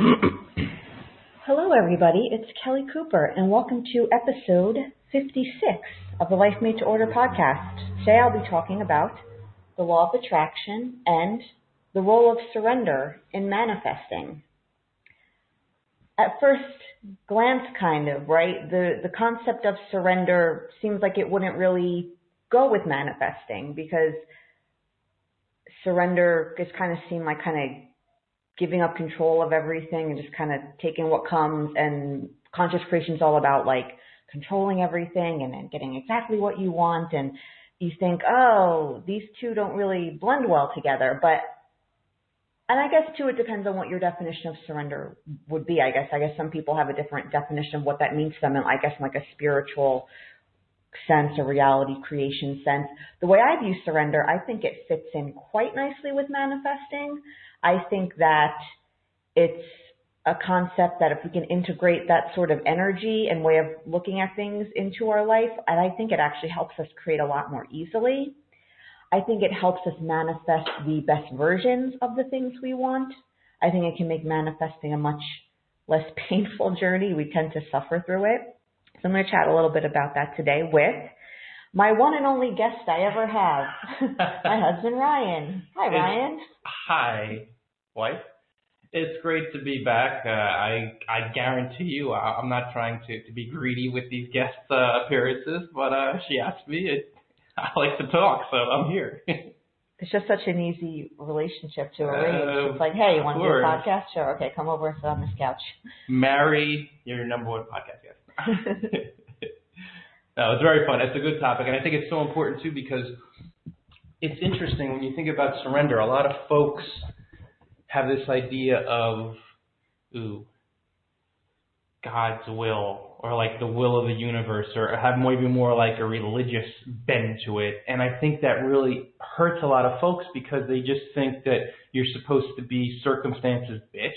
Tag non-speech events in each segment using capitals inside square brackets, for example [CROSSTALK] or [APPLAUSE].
[COUGHS] Hello, everybody. It's Kelly Cooper, and welcome to episode 56 of the Life Made to Order podcast. Today I'll be talking about the law of attraction and the role of surrender in manifesting. At first glance, kind of, right? The, the concept of surrender seems like it wouldn't really go with manifesting because surrender just kind of seemed like kind of giving up control of everything and just kind of taking what comes and conscious creation is all about like controlling everything and then getting exactly what you want and you think, oh, these two don't really blend well together. But, and I guess too, it depends on what your definition of surrender would be. I guess, I guess some people have a different definition of what that means to them. And I guess like a spiritual sense, a reality creation sense. The way I view surrender, I think it fits in quite nicely with manifesting. I think that it's a concept that if we can integrate that sort of energy and way of looking at things into our life, and I think it actually helps us create a lot more easily. I think it helps us manifest the best versions of the things we want. I think it can make manifesting a much less [LAUGHS] painful journey. We tend to suffer through it. So I'm going to chat a little bit about that today with my one and only guest I ever have, [LAUGHS] my [LAUGHS] husband Ryan. Hi, Ryan. Hi, wife. It's great to be back. Uh, I I guarantee you, I, am not trying to, to be greedy with these guest uh, appearances, but uh, she asked me. It, I like to talk, so I'm here. [LAUGHS] it's just such an easy relationship to arrange. Uh, it's like, hey, you want to do a podcast? Sure. Okay, come over and sit on this couch. Marry your number one podcast guest. [LAUGHS] no, it's very fun. It's a good topic, and I think it's so important too because it's interesting when you think about surrender. A lot of folks have this idea of, ooh, God's will or like the will of the universe or have maybe more like a religious bend to it. And I think that really hurts a lot of folks because they just think that you're supposed to be circumstances bitch.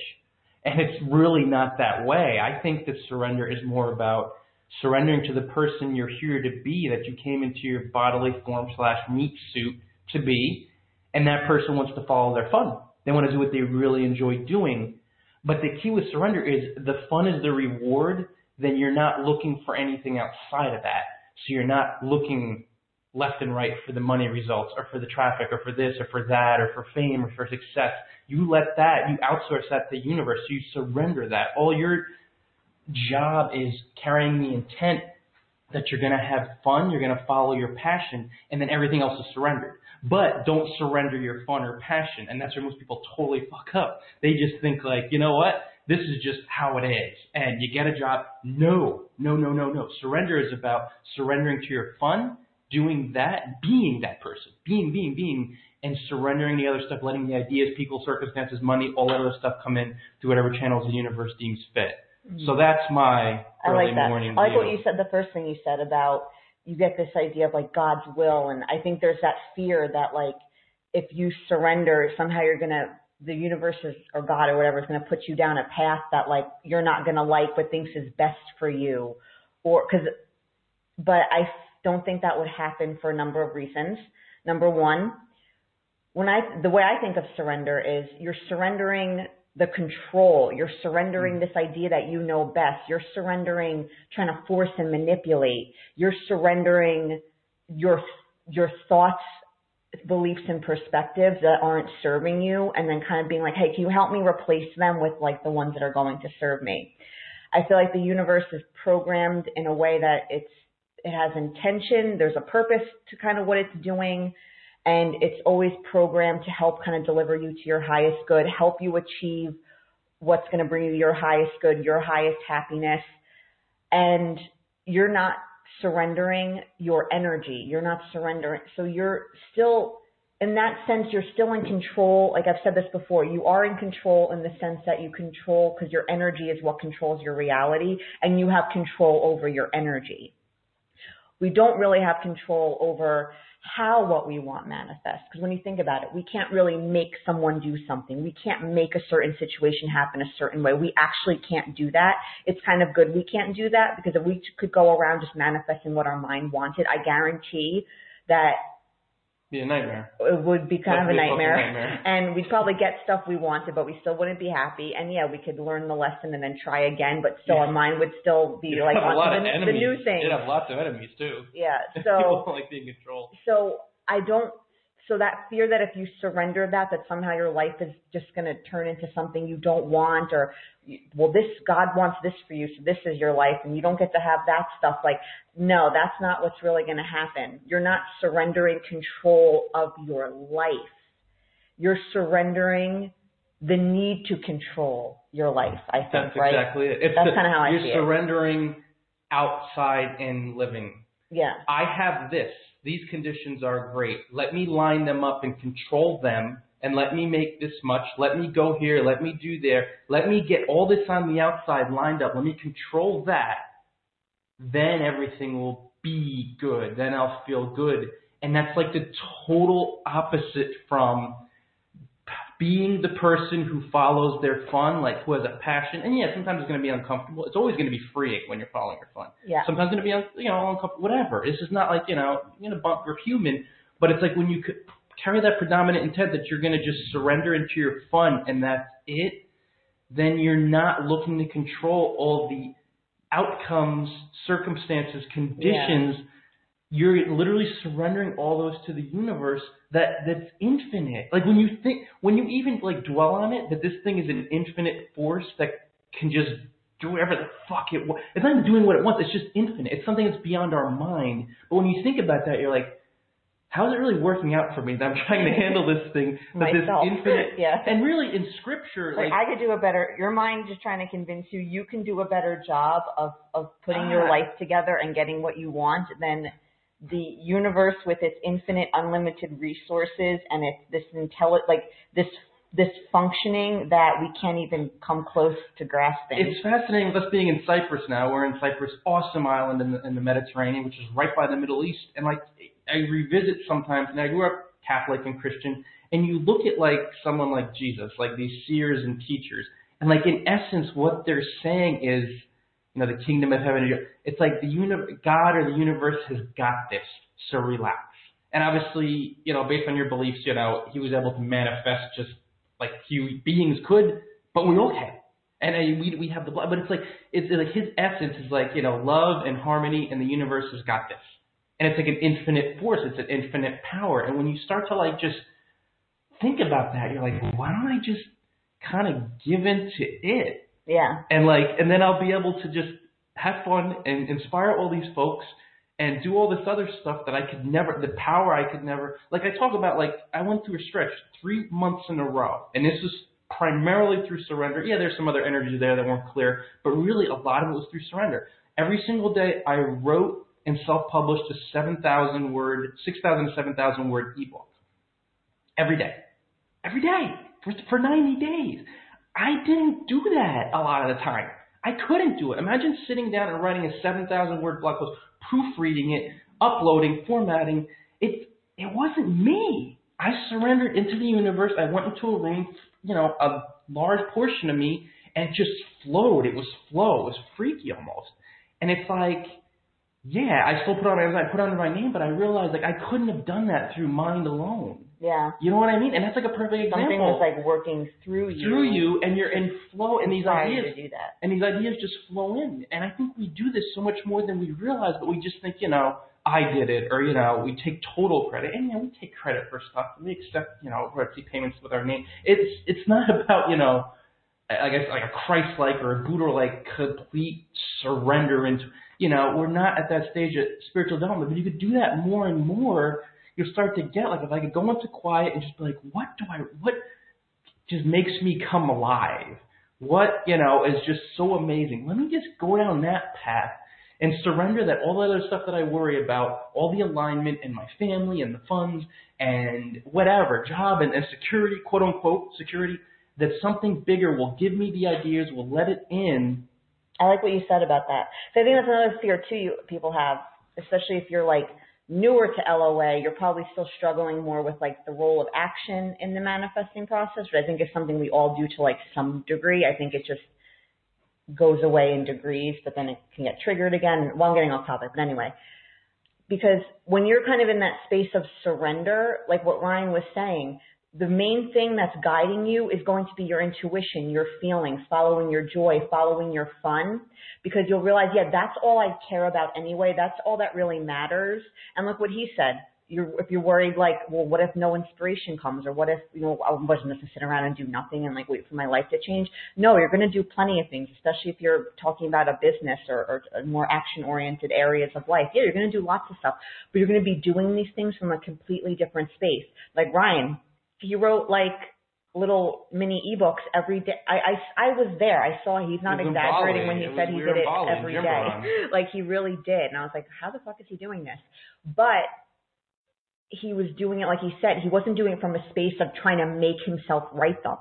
And it's really not that way. I think that surrender is more about surrendering to the person you're here to be, that you came into your bodily form slash meat suit to be, and that person wants to follow their fun. They want to do what they really enjoy doing. But the key with surrender is the fun is the reward, then you're not looking for anything outside of that. So you're not looking left and right for the money results or for the traffic or for this or for that or for fame or for success. You let that, you outsource that to the universe. You surrender that. All your job is carrying the intent that you're going to have fun, you're going to follow your passion, and then everything else is surrendered. But don't surrender your fun or passion. And that's where most people totally fuck up. They just think like, you know what? This is just how it is. And you get a job. No, no, no, no, no. Surrender is about surrendering to your fun, doing that, being that person, being, being, being, and surrendering the other stuff, letting the ideas, people, circumstances, money, all that other stuff come in through whatever channels the universe deems fit. Mm-hmm. So that's my early I like that. morning. I like view. what you said. The first thing you said about you get this idea of like God's will, and I think there's that fear that like if you surrender, somehow you're gonna the universe is, or God or whatever is going to put you down a path that like you're not going to like what thinks is best for you or because but I don't think that would happen for a number of reasons. Number one, when I the way I think of surrender is you're surrendering the control. You're surrendering mm. this idea that you know best. You're surrendering trying to force and manipulate. You're surrendering your your thoughts, beliefs and perspectives that aren't serving you and then kind of being like, "Hey, can you help me replace them with like the ones that are going to serve me?" I feel like the universe is programmed in a way that it's it has intention, there's a purpose to kind of what it's doing and it's always programmed to help kind of deliver you to your highest good, help you achieve what's going to bring you your highest good, your highest happiness. And you're not surrendering your energy. You're not surrendering. So you're still, in that sense, you're still in control. Like I've said this before, you are in control in the sense that you control because your energy is what controls your reality and you have control over your energy. We don't really have control over how what we want manifests. Because when you think about it, we can't really make someone do something. We can't make a certain situation happen a certain way. We actually can't do that. It's kind of good we can't do that because if we could go around just manifesting what our mind wanted, I guarantee that Be a nightmare. it would be kind of a be a nightmare. nightmare. [LAUGHS] And we'd probably get stuff we wanted, but we still wouldn't be happy. And yeah, we could learn the lesson and then try again, but still Yeah. our mind would still be You'd like on lot to of the, the new thing. You'd have lots of enemies too. Yeah. [LAUGHS] So like being controlled. so I don't so that fear that if you surrender that that somehow your life is just going to turn into something you don't want or well this God wants this for you so this is your life and you don't get to have that stuff like no that's not what's really going to happen you're not surrendering control of your life you're surrendering the need to control your life I think That's right exactly it. It's That's kinda how I You're surrendering outside and living. Yeah I have this. These conditions are great. Let me line them up and control them and let me make this much. Let me go here. Let me do there. Let me get all this on the outside lined up. Let me control that. Then everything will be good. Then I'll feel good. And that's like the total opposite from being the person who follows their fun, like who has a passion. And yeah, sometimes it's going to be uncomfortable. It's always going to be freeing when you're following your fun yeah sometimes it's going to be, un- you know, uncomfortable, whatever. This is not like, you know, you're going to bump, we're human, but it's like when you c- carry that predominant intent that you're going to just surrender into your fun and that's it, then you're not looking to control all the outcomes, circumstances, conditions. You're literally surrendering all those to the universe that that's infinite. Like when you think, when you even like dwell on it, that this thing is an infinite force that can just do whatever the fuck it wants. It's not even doing what it wants. It's just infinite. It's something that's beyond our mind. But when you think about that, you're like, how is it really working out for me that I'm trying to [LAUGHS] handle this thing, that this infinite, [LAUGHS] Yeah. and really in scripture, Like, like, I could do a better. Your mind just trying to convince you you can do a better job of of putting your Ah. life together and getting what you want than the universe with its infinite, unlimited resources and it's this intelli- like this this functioning that we can't even come close to grasping. It's fascinating with us being in Cyprus now. We're in Cyprus, awesome island in the, in the Mediterranean, which is right by the Middle East. And like, I revisit sometimes, and I grew up Catholic and Christian, and you look at like someone like Jesus, like these seers and teachers, and like in essence, what they're saying is, you know, the kingdom of heaven. It's like the uni- God or the universe has got this, so relax. And obviously, you know, based on your beliefs, you know, he was able to manifest just like few beings could, but we all can. And I, we we have the blood, but it's like it's like his essence is like you know love and harmony, and the universe has got this, and it's like an infinite force, it's an infinite power, and when you start to like just think about that, you're like, why don't I just kind of give in to it, yeah. and like, and then I'll be able to just have fun and inspire all these folks and do all this other stuff that I could never, the power I could never, like I talk about, like I went through a stretch three months in a row, and this was primarily through surrender. Yeah, there's some other energies there that weren't clear, but really a lot of it was through surrender. Every single day I wrote and self-published a 7,000 word, 6,000 to 7,000 word ebook. Every day. Every day. For, for 90 days. I didn't do that a lot of the time. I couldn't do it. Imagine sitting down and writing a 7,000 word blog post, proofreading it, uploading, formatting. It, it wasn't me. I surrendered into the universe. I went into a room, you know, a large portion of me, and it just flowed. It was flow. It was freaky almost. And it's like, yeah, I still put on I put under my name, but I realized like I couldn't have done that through mind alone. Yeah. You know what I mean? And that's like a perfect example. Something was like working through you. through you, and you're in flow, and these ideas to do that. and these ideas just flow in. And I think we do this so much more than we realize, but we just think, you know, I did it, or you know, we take total credit, and you know, we take credit for stuff. And We accept, you know, royalty payments with our name. It's it's not [LAUGHS] about, you know, I guess like a Christ-like or a Buddha-like complete surrender into, you know, we're not at that stage of spiritual development. But you could do that more and more. You'll start to get like if I could go into quiet and just be like, what do I, what just makes me come alive? What you know is just so amazing. Let me just go down that path and surrender that all the other stuff that I worry about, all the alignment and my family and the funds and whatever, job and, and security, quote unquote security, that something bigger will give me the ideas, will let it in. I like what you said about that. So I think that's another fear too you, people have, especially if you're like newer to LOA, you're probably still struggling more with like the role of action in the manifesting process, but I think it's something we all do to like some degree. I think it just goes away in degrees, but then it can get triggered again. Well, I'm getting off topic, but anyway. because when you're kind of in that space of surrender, like what Ryan was saying, the main thing that's guiding you is going to be your intuition, your feelings, following your joy, following your fun, because you'll realize, yeah, that's all I care about anyway. That's all that really matters. And look what he said. You're, if you're worried, like, well, what if no inspiration comes, or what if, you know, I wasn't just to sit around and do nothing and like wait for my life to change? No, you're going to do plenty of things, especially if you're talking about a business or, or more action-oriented areas of life. Yeah, you're going to do lots of stuff, but you're going to be doing these things from a completely different space. Like Ryan, he wrote like little mini ebooks every day. I, I, I was there. I saw he's not exaggerating Bali. when he It said was- he we did it Bali, every Jim day. [LAUGHS] Like he really did. And I was like, how the fuck is he doing this? But he was doing it like he said. He wasn't doing it from a space of trying to make himself write them.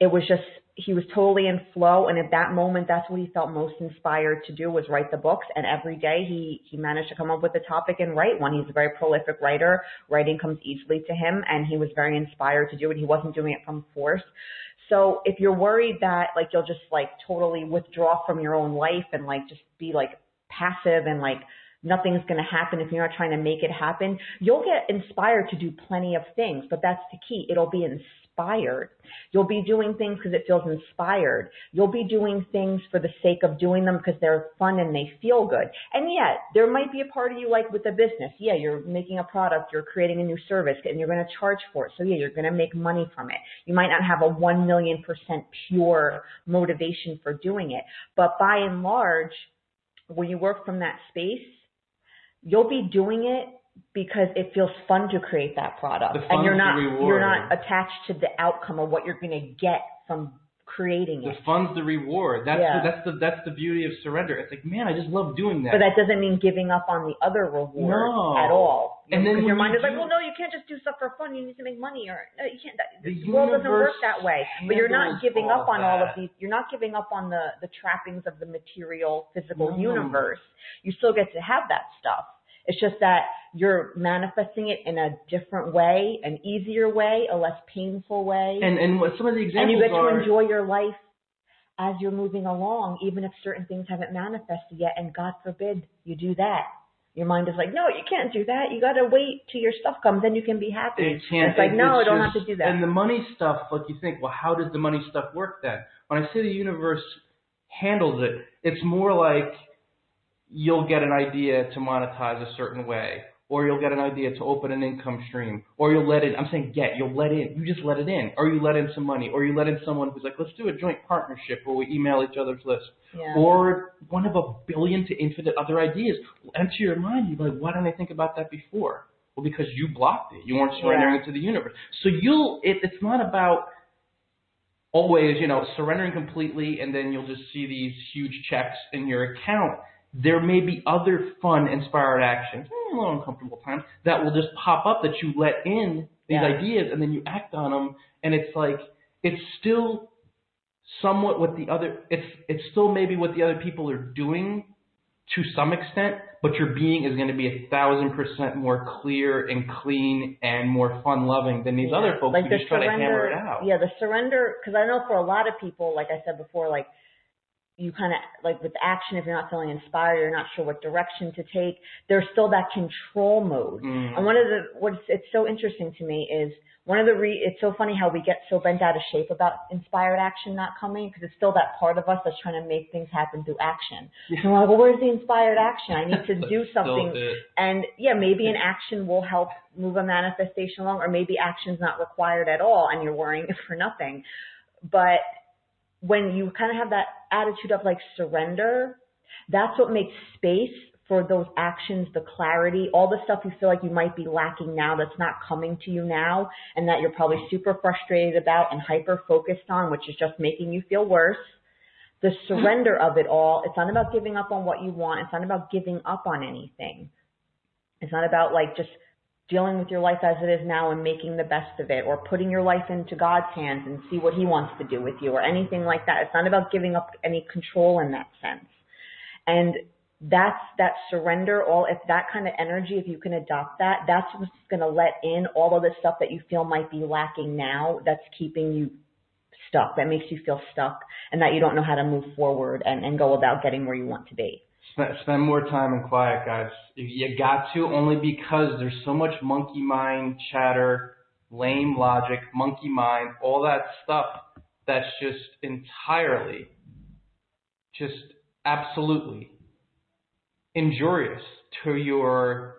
It was just he was totally in flow and at that moment that's what he felt most inspired to do was write the books and every day he he managed to come up with a topic and write one. He's a very prolific writer. Writing comes easily to him and he was very inspired to do it. He wasn't doing it from force. So if you're worried that like you'll just like totally withdraw from your own life and like just be like passive and like nothing's going to happen if you're not trying to make it happen, you'll get inspired to do plenty of things, but that's the key. It'll be inspired. You'll be doing things because it feels inspired. You'll be doing things for the sake of doing them because they're fun and they feel good. And yet, there might be a part of you like with the business. Yeah, you're making a product, you're creating a new service, and you're going to charge for it. So yeah, you're going to make money from it. You might not have a 1 million percent pure motivation for doing it, but by and large, when you work from that space, you'll be doing it because it feels fun to create that product and you're not you're not attached to the outcome of what you're going to get from creating The it The fun's the reward. That's Yeah. the, that's the that's the beauty of surrender. It's like, man, I just love doing that. but that doesn't mean giving up on the other reward No. at all And then your mind you is like well no you can't just do stuff for fun you need to make money or no you can't that, The the world doesn't work that way but you're not giving up on all of these you're not giving up on the the trappings of the material physical No. universe you still get to have that stuff it's just that you're manifesting it in a different way, an easier way, a less painful way. and and what some of the examples are. and you get are to enjoy your life as you're moving along, even if certain things haven't manifested yet. And God forbid you do that. Your mind is like, no, you can't do that. You got to wait till your stuff comes, then you can be happy. It can't. It's like, no, I don't just- have to do that. And the money stuff, like you think, well, how does the money stuff work then? When I say the universe handles it, it's more like you'll get an idea to monetize a certain way, or you'll get an idea to open an income stream, or you'll let it. I'm saying get. You'll let in. You just let it in, or you let in some money, or you let in someone who's like, let's do a joint partnership where we email each other's lists, yeah. or one of a billion to infinite other ideas will enter your mind. You're like, why didn't I think about that before? Well, because you blocked it. You weren't surrendering it to the universe. So you'll. It, it's not about always, you know, surrendering completely, and then you'll just see these huge checks in your account. There may be other fun, inspired actions, eh, a little uncomfortable times, that will just pop up that you let in these Yeah. ideas, and then you act on them, and it's like it's still somewhat what the other it's it's still maybe what the other people are doing to some extent, but your being is going to be a thousand percent more clear and clean and more fun loving than these Yeah. other folks like who the just try to hammer it out. Yeah, the surrender, because I know for a lot of people, like I said before, like you kind of like with action, if you're not feeling inspired, you're not sure what direction to take. There's still that control mode. Mm. And one of the what's it's so interesting to me is one of the re it's so funny how we get so bent out of shape about inspired action not coming because it's still that part of us that's trying to make things happen through action. Yeah. And we're like, well, where's the inspired action? I need to [LAUGHS] do something. And yeah, maybe an [LAUGHS] action will help move a manifestation along, or maybe action's not required at all and you're worrying [LAUGHS] for nothing. But when you kind of have that attitude of like surrender, that's what makes space for those actions, the clarity, all the stuff you feel like you might be lacking now that's not coming to you now and that you're probably super frustrated about and hyper focused on, which is just making you feel worse. The surrender of it all, it's not about giving up on what you want. It's not about giving up on anything. It's not about like just dealing with your life as it is now and making the best of it or putting your life into God's hands and see what he wants to do with you or anything like that. It's not about giving up any control in that sense. And that's that surrender all if that kind of energy if you can adopt that that's what's going to let in all of the stuff that you feel might be lacking now that's keeping you stuck that makes you feel stuck and that you don't know how to move forward and, and go about getting where you want to be Spend, spend more time in quiet, guys. You, got to only because there's so much monkey mind chatter, lame logic, monkey mind, all that stuff that's just entirely, just absolutely injurious to your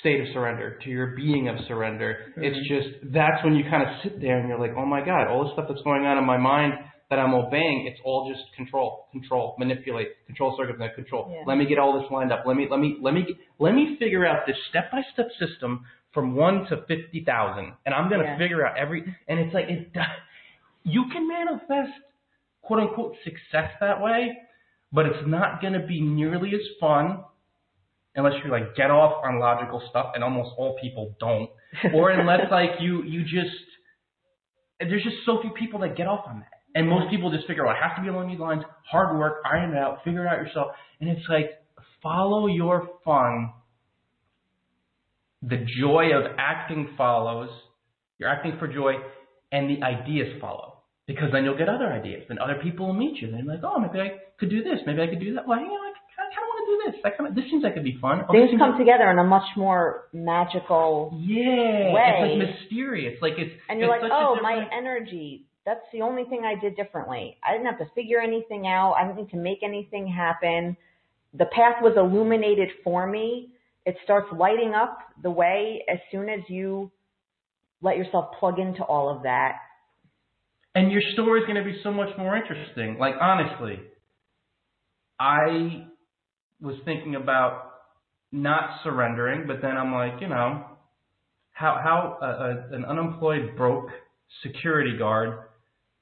state of surrender, to your being of surrender. Mm-hmm. It's just that's when you kind of sit there and you're like, oh my God, all the stuff that's going on in my mind that I'm obeying, it's all just control, control, manipulate, control, circumvent, control. Yeah. Let me get all this lined up. Let me, let me, let me, let me figure out this step-by-step system from one to fifty thousand, and I'm gonna Yeah. figure out every. And it's like it. You can manifest quote unquote success that way, but it's not gonna be nearly as fun unless you like get off on logical stuff, and almost all people don't, or unless like you you just there's just so few people that get off on that. And most people just figure, oh, it has to be along these lines, hard work, iron it out, figure it out yourself. And it's like, follow your fun. The joy of acting follows. You're acting for joy, and the ideas follow. Because then you'll get other ideas. Then other people will meet you. Then like, oh, maybe I could do this. Maybe I could do that. Well, you know, I kind of want to do this. I kind of, this seems like it'd be fun. Oh, Things come like- together in a much more magical Yeah, way. it's like mysterious. Like it's and you're it's like, oh, my energy. That's the only thing I did differently. I didn't have to figure anything out. I didn't need to make anything happen. The path was illuminated for me. It starts lighting up the way as soon as you let yourself plug into all of that. and your story is going to be so much more interesting. Like honestly, I was thinking about not surrendering, but then I'm like, you know, how how a, a, an unemployed broke security guard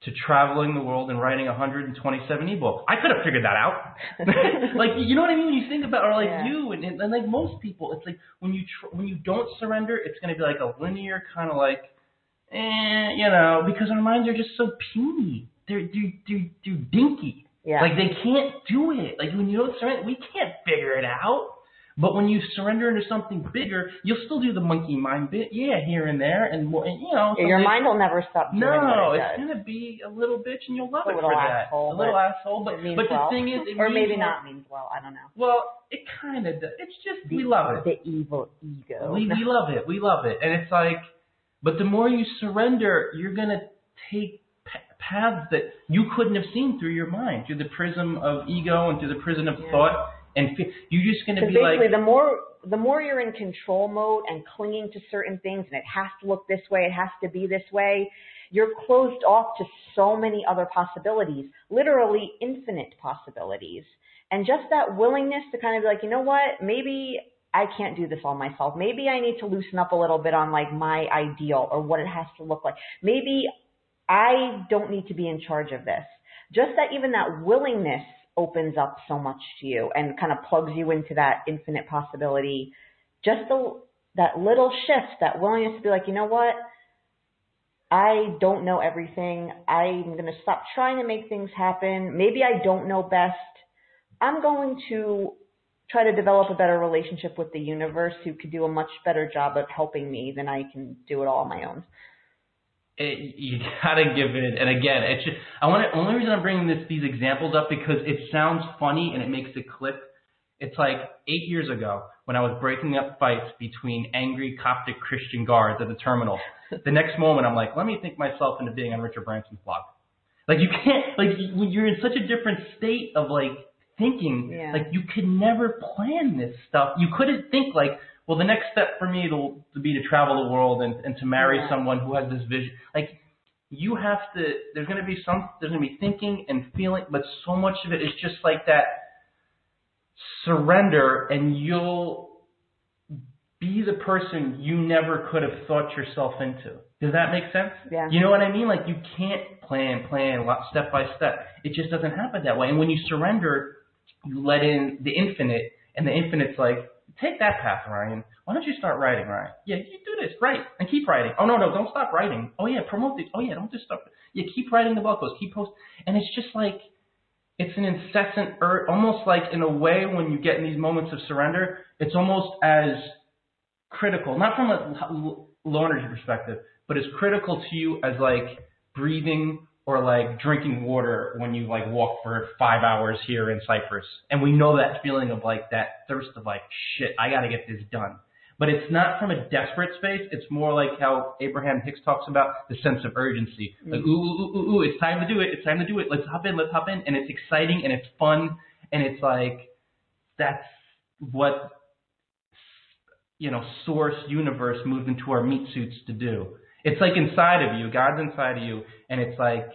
to traveling the world and writing 127 ebooks. I could have figured that out. [LAUGHS] like you know what I mean when you think about or like Yeah. you and, and, and like most people, it's like when you tr- when you don't surrender, it's going to be like a linear kind of like eh, you know, because our minds are just so puny. They're they're they're, they're dinky. Yeah. Like they can't do it. Like when you don't surrender, we can't figure it out. But when you surrender into something bigger, you'll still do the monkey mind bit, yeah, here and there, and more, and, you know. Your mind will never stop doing No, it it's gonna be a little bitch, and you'll love A it for that. asshole, a little asshole, but but the well. thing is, it or maybe well. not means well. I don't know. Well, it kind of does. It's just we love it. The evil ego. We we love it. We love it, and it's like, but the more you surrender, you're gonna take p- paths that you couldn't have seen through your mind, through the prism of ego and through the prism of Yeah. thought, and fe- you're just gonna Because be like, basically, the more the more you're in control mode and clinging to certain things, and it has to look this way, it has to be this way, you're closed off to so many other possibilities, literally infinite possibilities. And just that willingness to kind of be like, you know what, maybe I can't do this all myself. Maybe I need to loosen up a little bit on like my ideal or what it has to look like. Maybe I don't need to be in charge of this. Just that even that willingness opens up so much to you and kind of plugs you into that infinite possibility. Just the, that little shift, that willingness to be like, you know what? I don't know everything. I'm going to stop trying to make things happen. Maybe I don't know best. I'm going to try to develop a better relationship with the universe who could do a much better job of helping me than I can do it all on my own. It, you [LAUGHS] gotta give it. And again, it's just I want to. Only reason I'm bringing this these examples up because it sounds funny and it makes it click. It's like eight years ago when I was breaking up fights between angry Coptic Christian guards at the terminal. [LAUGHS] the next moment, I'm like, let me think myself into being on Richard Branson's blog. Like you can't, like when you're in such a different state of like thinking, Yeah. like you could never plan this stuff. You couldn't think like, well, the next step for me to, to be to travel the world and, and to marry Yeah. someone who has this vision. Like you have to, there's going to be some, there's going to be thinking and feeling, but so much of it is just like that surrender and you'll be the person you never could have thought yourself into. Does that make sense? Yeah. You know what I mean? Like you can't plan, plan step by step. It just doesn't happen that way. And when you surrender, you let in the infinite, and the infinite's like, take that path, Ryan. Why don't you start writing, Ryan? Yeah, you do this, write, and keep writing. Oh no, no, don't stop writing. Oh yeah, promote this. Oh yeah, don't just stop. Yeah, keep writing the blog posts, keep post, and it's just like it's an incessant, ur- almost like in a way when you get in these moments of surrender, it's almost as critical, not from a low energy perspective, but as critical to you as like breathing or like drinking water when you like walk for five hours here in Cyprus. And we know that feeling of like that thirst of like, shit, I got to get this done. But it's not from a desperate space. It's more like how Abraham Hicks talks about the sense of urgency. Mm. Like, ooh, ooh, ooh, ooh, ooh, it's time to do it. It's time to do it. Let's hop in. Let's hop in. And it's exciting and it's fun. And it's like, that's what, you know, source universe moved into our meat suits to do. It's like inside of you. God's inside of you. And it's like,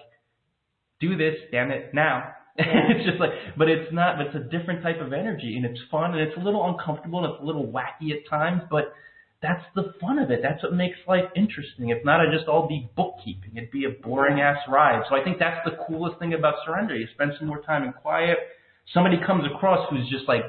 do this, damn it, now. [LAUGHS] it's just like, but it's not. But it's a different type of energy, and it's fun, and it's a little uncomfortable, and it's a little wacky at times. But that's the fun of it. That's what makes life interesting. If not, it'd just all be bookkeeping. It'd be a boring ass ride. So I think that's the coolest thing about surrender. You spend some more time in quiet. Somebody comes across who's just like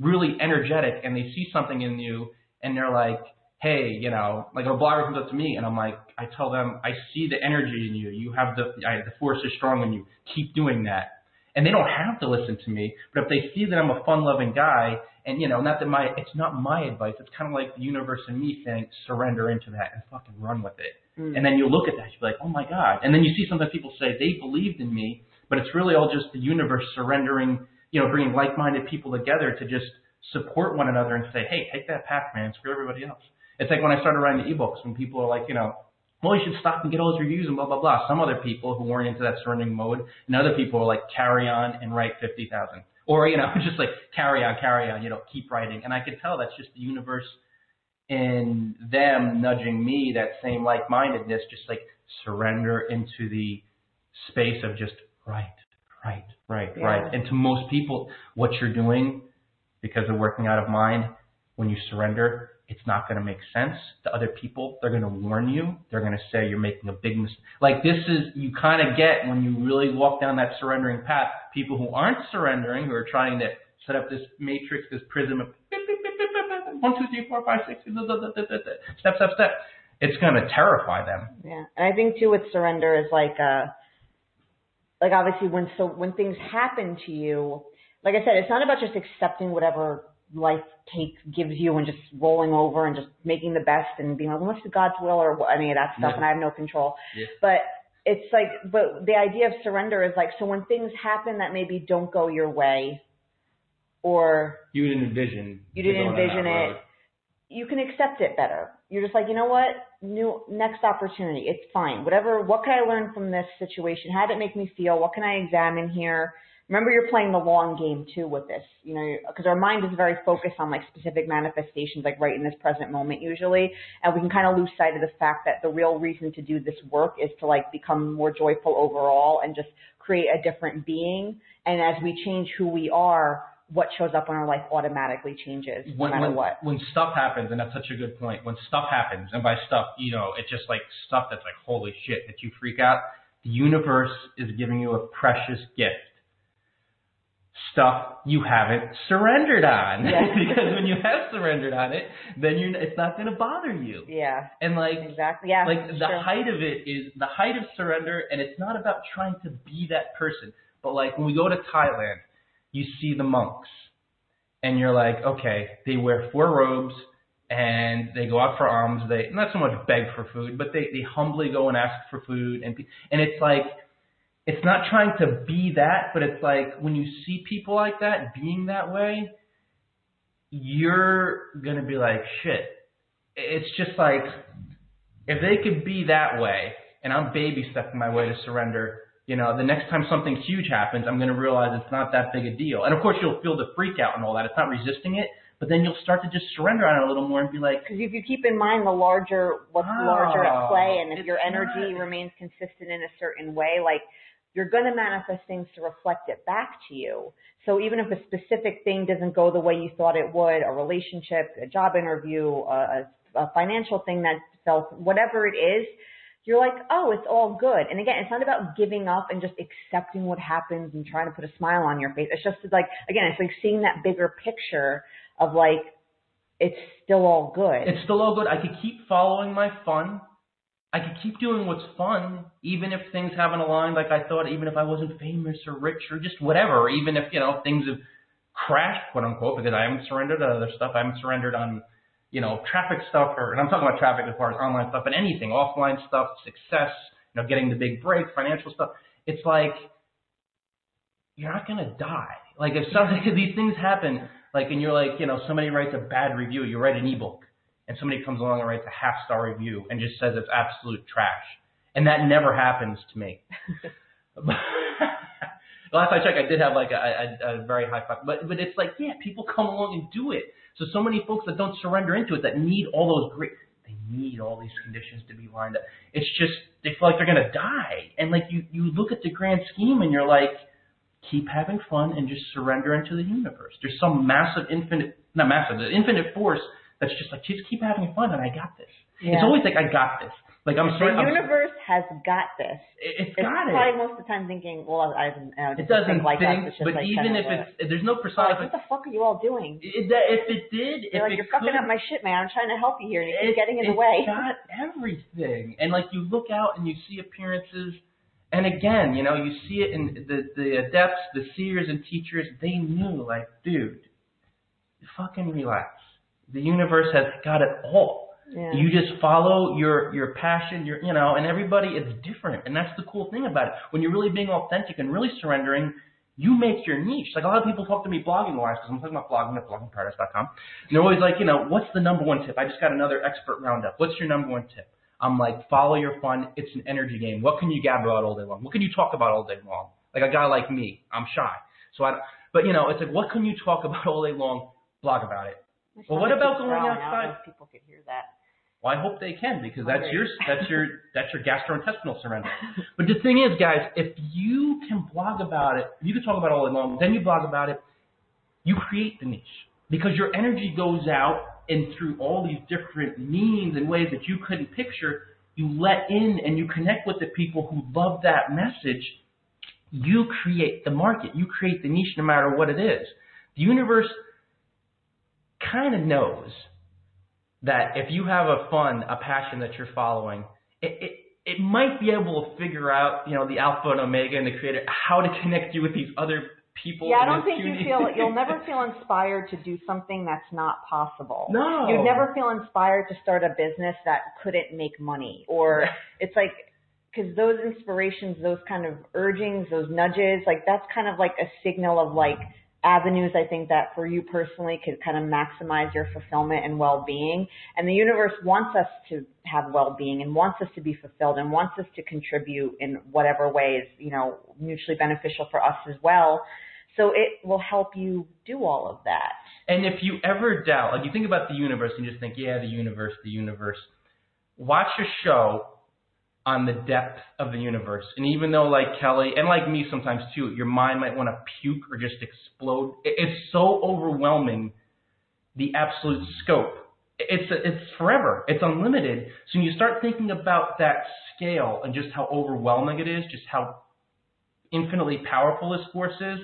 really energetic, and they see something in you, and they're like, hey, you know, like a blogger comes up to me and I'm like, I tell them, I see the energy in you. You have the, I, the force is strong in you. Keep doing that and they don't have to listen to me. But if they see that I'm a fun-loving guy, and you know, not that my, it's not my advice. It's kind of like the universe and me saying, surrender into that and fucking run with it. Mm. And then you look at that, you're like, oh my god. And then you see sometimes people say they believed in me, but it's really all just the universe surrendering, you know, bringing like-minded people together to just support one another and say, hey, take that path, man. Screw everybody else. It's like when I started writing the ebooks, when people are like, you know, well, you should stop and get all those reviews and blah, blah, blah. Some other people who weren't into that surrendering mode, and other people are like, carry on and write 50,000. Or, you know, [LAUGHS] just like carry on, carry on, you know, keep writing. And I could tell that's just the universe in them nudging me, that same like-mindedness, just like surrender into the space of just right, right, right, yeah. right. And to most people, what you're doing, because of working out of mind, when you surrender, it's not going to make sense to other people. They're going to warn you. They're going to say you're making a big mistake. Like this is, you kind of get when you really walk down that surrendering path, people who aren't surrendering, who are trying to set up this matrix, this prism of one, two, three, four, five, six, step, step, step. It's going to terrify them. Yeah. And I think too with surrender is like, uh, like obviously when, so when things happen to you, like I said, it's not about just accepting whatever life takes gives you and just rolling over and just making the best and being like, well, what's God's will or any of that stuff, yeah. and I have no control. Yeah. But it's like, but the idea of surrender is like, so when things happen that maybe don't go your way, or you didn't envision, you didn't envision it, you can accept it better. You're just like, you know what, new next opportunity, it's fine. Whatever, what can I learn from this situation? How did it make me feel? What can I examine here? Remember you're playing the long game too with this, you know, because our mind is very focused on like specific manifestations, like right in this present moment usually, and we can kind of lose sight of the fact that the real reason to do this work is to like become more joyful overall and just create a different being. And as we change who we are, what shows up in our life automatically changes no when, matter when, what. When stuff happens, and that's such a good point. When stuff happens, and by stuff, you know, it's just like stuff that's like holy shit that you freak out. The universe is giving you a precious gift stuff you haven't surrendered on. Yeah. [LAUGHS] because when you have surrendered on it, then you're it's not going to bother you. Yeah. And like exactly, yeah. Like the true. height of it is the height of surrender, and it's not about trying to be that person. But like when we go to Thailand, you see the monks, and you're like, okay, they wear four robes. And they go out for alms. They not so much beg for food, but they they humbly go and ask for food, and and it's like it's not trying to be that, but it's like when you see people like that being that way, you're gonna be like, shit. It's just like if they could be that way, and I'm baby stepping my way to surrender. You know, the next time something huge happens, I'm gonna realize it's not that big a deal. And of course, you'll feel the freak out and all that. It's not resisting it, but then you'll start to just surrender on it a little more and be like, because if you keep in mind the larger, what's oh, larger at play, and if your energy not. remains consistent in a certain way, like you're going to manifest things to reflect it back to you. So even if a specific thing doesn't go the way you thought it would, a relationship, a job interview, a, a financial thing that felt, whatever it is, you're like, oh, it's all good. And again, it's not about giving up and just accepting what happens and trying to put a smile on your face. It's just like, again, it's like seeing that bigger picture of like, it's still all good. It's still all good. I could keep following my fun I could keep doing what's fun, even if things haven't aligned like I thought, even if I wasn't famous or rich or just whatever, even if, you know, things have crashed, quote unquote, because I haven't surrendered to other stuff. I haven't surrendered on, you know, traffic stuff or, and I'm talking about traffic as far as online stuff, but anything, offline stuff, success, you know, getting the big break, financial stuff. It's like you're not gonna die. Like if something, [LAUGHS] if these things happen, like and you're like, you know, somebody writes a bad review, you write an ebook, and somebody comes along and writes a half star review and just says it's absolute trash, and that never happens to me. [LAUGHS] Last I checked, I did have like a, a, a very high five, but but it's like yeah, people come along and do it. So so many folks that don't surrender into it, that need all those great, they need all these conditions to be lined up. It's just they feel like they're gonna die, and like you you look at the grand scheme and you're like, keep having fun and just surrender into the universe. There's some massive infinite, not massive, the infinite force that's just like just keep having fun and I got this. Yeah. It's always like I got this. Like I'm The sorry. I'm- universe has got this. it's It's got probably it. most of the time thinking, well, I don't. It just doesn't think like think. It's just but like even if it's there's no a, like, what the fuck are you all doing? It, that- if it did, You're if like, it you're fucking up my shit, man. I'm trying to help you here, and you're getting in the way. it's got everything, and like you look out and you see appearances, and again, you know, you see it in the the adepts, the seers and teachers. They knew, like, dude, fucking relax. The universe has got it all. Yeah. You just follow your your passion, your you know, and everybody is different, and that's the cool thing about it. When you're really being authentic and really surrendering, you make your niche. Like a lot of people talk to me blogging wise because I'm talking about blogging at bloggingparadise.com. And they're always like, you know, what's the number one tip? I just got another expert roundup. What's your number one tip? I'm like, follow your fun. It's an energy game. What can you gab about all day long? What can you talk about all day long? Like a guy like me, I'm shy. So I, but you know, it's like, what can you talk about all day long? Blog about it. Well, what about going growling. I don't outside? know people could hear that. Well, I hope they can because that's Hungry. your that's your [LAUGHS] that's your gastrointestinal surrender. [LAUGHS] But the thing is, guys, if you can blog about it, you can talk about it all day long, then you blog about it, you create the niche because your energy goes out and through all these different means and ways that you couldn't picture, you let in and you connect with the people who love that message. You create the market. You create the niche no matter what it is. The universe kind of knows that if you have a fun, a passion that you're following, it, it it might be able to figure out, you know, the alpha and omega and the creator, how to connect you with these other people. Yeah, I don't think you feel you'll never [LAUGHS] feel inspired to do something that's not possible. No. You'd never feel inspired to start a business that couldn't make money or [LAUGHS] it's like because those inspirations, those kind of urgings, those nudges, like that's kind of like a signal of like avenues I think that for you personally could kind of maximize your fulfillment and well-being. And the universe wants us to have well-being and wants us to be fulfilled and wants us to contribute in whatever way is, you know, mutually beneficial for us as well. So it will help you do all of that. And if you ever doubt, like you think about the universe and just think, yeah, the universe, the universe. Watch a show on the depth of the universe. And even though like Kelly and like me sometimes too, your mind might want to puke or just explode. It's so overwhelming, the absolute scope. It's it's forever. It's unlimited. So when you start thinking about that scale and just how overwhelming it is, just how infinitely powerful this force is,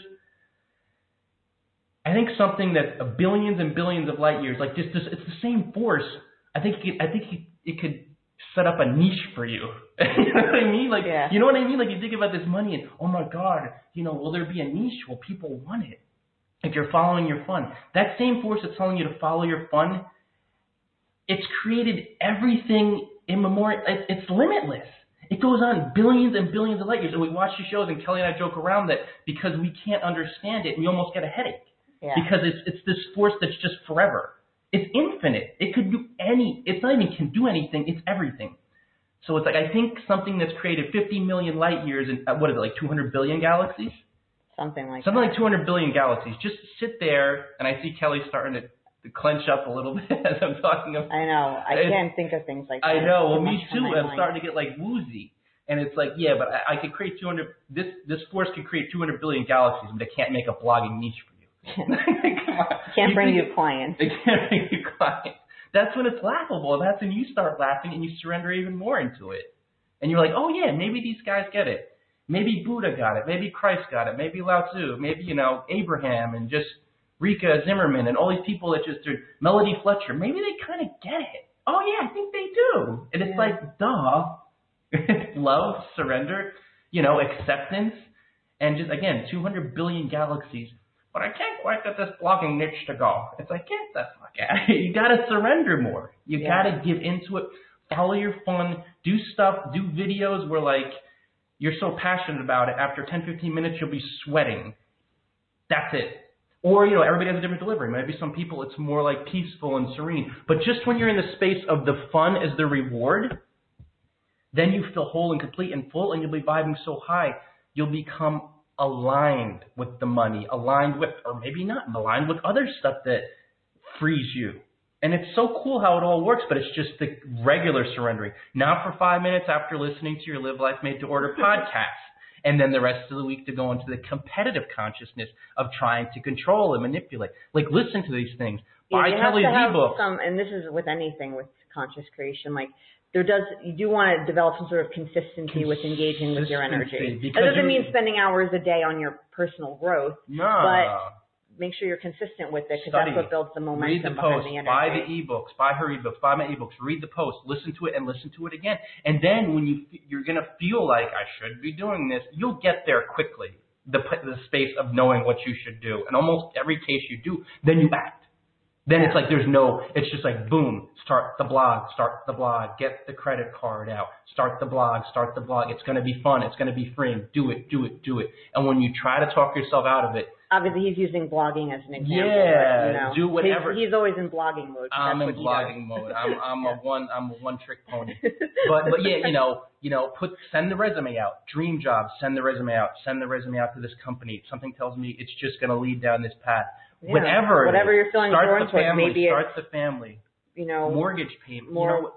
I think something that billions and billions of light years, like just this, it's the same force. I think it, I think it, it could set up a niche for you. [LAUGHS] you know what I mean? Like, Yeah. you know what I mean? Like you think about this money and oh my God, you know, will there be a niche? Will people want it? If you're following your fun, that same force that's telling you to follow your fun, it's created everything immemorial. It, it's limitless. It goes on billions and billions of light years, and we watch the shows, and Kelly and I joke around that because we can't understand it, we almost get a headache Yeah. because it's it's this force that's just forever. It's infinite. It could do any. It's not even can do anything. It's everything. So it's like I think something that's created 50 million light years and uh, what is it like 200 billion galaxies? Something like Something that. like 200 billion galaxies. Just sit there, and I see Kelly starting to, to clench up a little bit [LAUGHS] as I'm talking. About, I know. I can't think of things like that. I know. Well, me too. I'm mind. starting to get like woozy, and it's like, yeah, but I, I could create 200. This this force could create 200 billion galaxies, but they can't make a blogging niche for you. Come on. Can't bring you clients. They can't bring you clients. That's when it's laughable. That's when you start laughing and you surrender even more into it. And you're like, oh yeah, maybe these guys get it. Maybe Buddha got it. Maybe Christ got it. Maybe Lao Tzu. Maybe, you know, Abraham and just Rikka Zimmerman and all these people that just are Melody Fletcher. Maybe they kind of get it. Oh yeah, I think they do. And it's Yeah. like, duh. [LAUGHS] Love, surrender, you know, acceptance, and just again, 200 billion galaxies. But I can't quite get this blogging niche to go. It's like, get the fuck out. You gotta surrender more. You Yeah. gotta give into it. follow your fun, do stuff, do videos where like you're so passionate about it. After 10, 15 minutes, you'll be sweating. That's it. Or, you know, everybody has a different delivery. Maybe some people it's more like peaceful and serene. But just when you're in the space of the fun as the reward, then you feel whole and complete and full and you'll be vibing so high, you'll become aligned with the money, aligned with, or maybe not, aligned with other stuff that frees you. And it's so cool how it all works, but it's just the regular surrendering. Not for five minutes after listening to your Live Life Made to Order [LAUGHS] podcast. And then the rest of the week to go into the competitive consciousness of trying to control and manipulate. Like listen to these things. Yeah, Buy you have Kelly's to have ebook. some, and this is with anything with conscious creation. Like there does, you do want to develop some sort of consistency with engaging with your energy. That doesn't mean spending hours a day on your personal growth. No. But Make sure you're consistent with it because that's what builds the momentum Read the post, the buy the ebooks, buy her ebooks, buy my ebooks, read the post, listen to it and listen to it again. And then when you you're going to feel like I should be doing this, you'll get there quickly. The the space of knowing what you should do. And almost every case you do, then you act. Then it's like there's no, it's just like boom, start the blog, start the blog, get the credit card out, start the blog, start the blog. It's going to be fun. It's going to be freeing. Do it, do it, do it. And when you try to talk yourself out of it, Obviously, he's using blogging as an example. Yeah, you know, do whatever- He's, he's always in blogging mode. I'm that's in blogging mode. I'm I'm a [LAUGHS] one I'm a one trick pony. [LAUGHS] But but yeah, you know, you know, put send the resume out. Dream job, send the resume out. Send the resume out to this company. Something tells me it's just going to lead down this path. Yeah, Whatever. whatever is. you're feeling start drawn the family. Maybe start the family. you know Mortgage payment. more you know,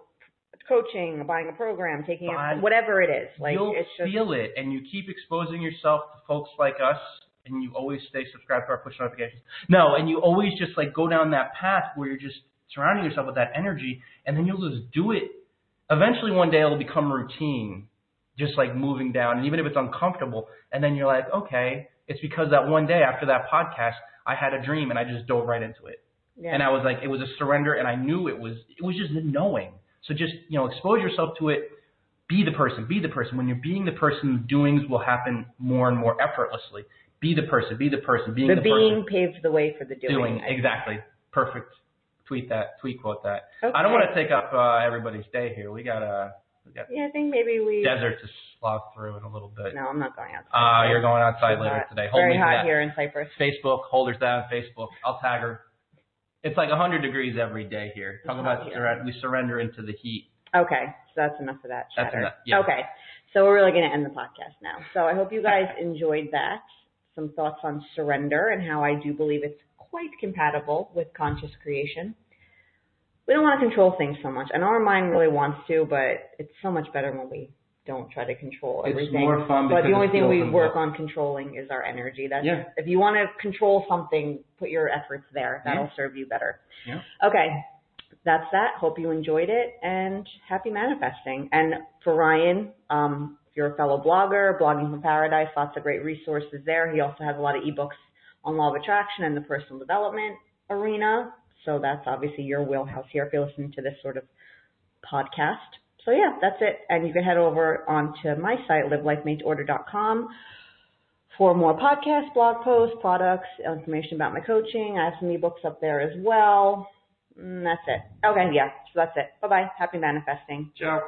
coaching, buying a program, taking a, whatever it is. Like you'll it's just feel it, and you keep exposing yourself to folks like us, and you always stay subscribed to our push notifications. No, and you always just like go down that path where you're just surrounding yourself with that energy, and then you'll just do it. Eventually, one day it'll become routine, just like moving down, and even if it's uncomfortable, and then you're like, okay, it's because that one day after that podcast, I had a dream, and I just dove right into it. yeah. And I was like, it was a surrender, and I knew it was. It was just knowing. So just you know, expose yourself to it. Be the person. Be the person. When you're being the person, doings will happen more and more effortlessly. Be the person. Be the person. Being the, the, being person. paved the way for the doing. Doing exactly. Perfect. Tweet that. Tweet quote that. Okay. I don't want to take up uh, everybody's day here. We got a we got Yeah, I think maybe we. desert to slough through in a little bit. No, I'm not going outside. Uh, you're going outside Too later hot. today. Hold Very hot here in Cyprus. Facebook, hold her down Facebook. I'll tag her. It's like 100 degrees every day here. Talk It's about surrender, we surrender into the heat. Okay, so that's enough of that That's chatter. enough, yeah. Okay, so we're really going to end the podcast now. So I hope you guys [LAUGHS] enjoyed that. Some thoughts on surrender and how I do believe it's quite compatible with conscious creation. We don't want to control things so much. I know our mind really wants to, but it's so much better when we don't try to control everything. It's more fun but the only thing we work on controlling is our energy. That's Yeah. if you want to control something, put your efforts there. That'll Yeah. serve you better. Yeah. Okay. That's that. Hope you enjoyed it and happy manifesting. And for Ryan, um, you're a fellow blogger, Blogging from Paradise, lots of great resources there. He also has a lot of ebooks on law of attraction and the personal development arena. So that's obviously your wheelhouse here if you're listening to this sort of podcast. So yeah, that's it. And you can head over onto my site, livelifemadeorder.com for more podcasts, blog posts, products, information about my coaching. I have some ebooks up there as well. Mm, that's it. Okay, yeah. So that's it. Bye bye. Happy manifesting. Ciao.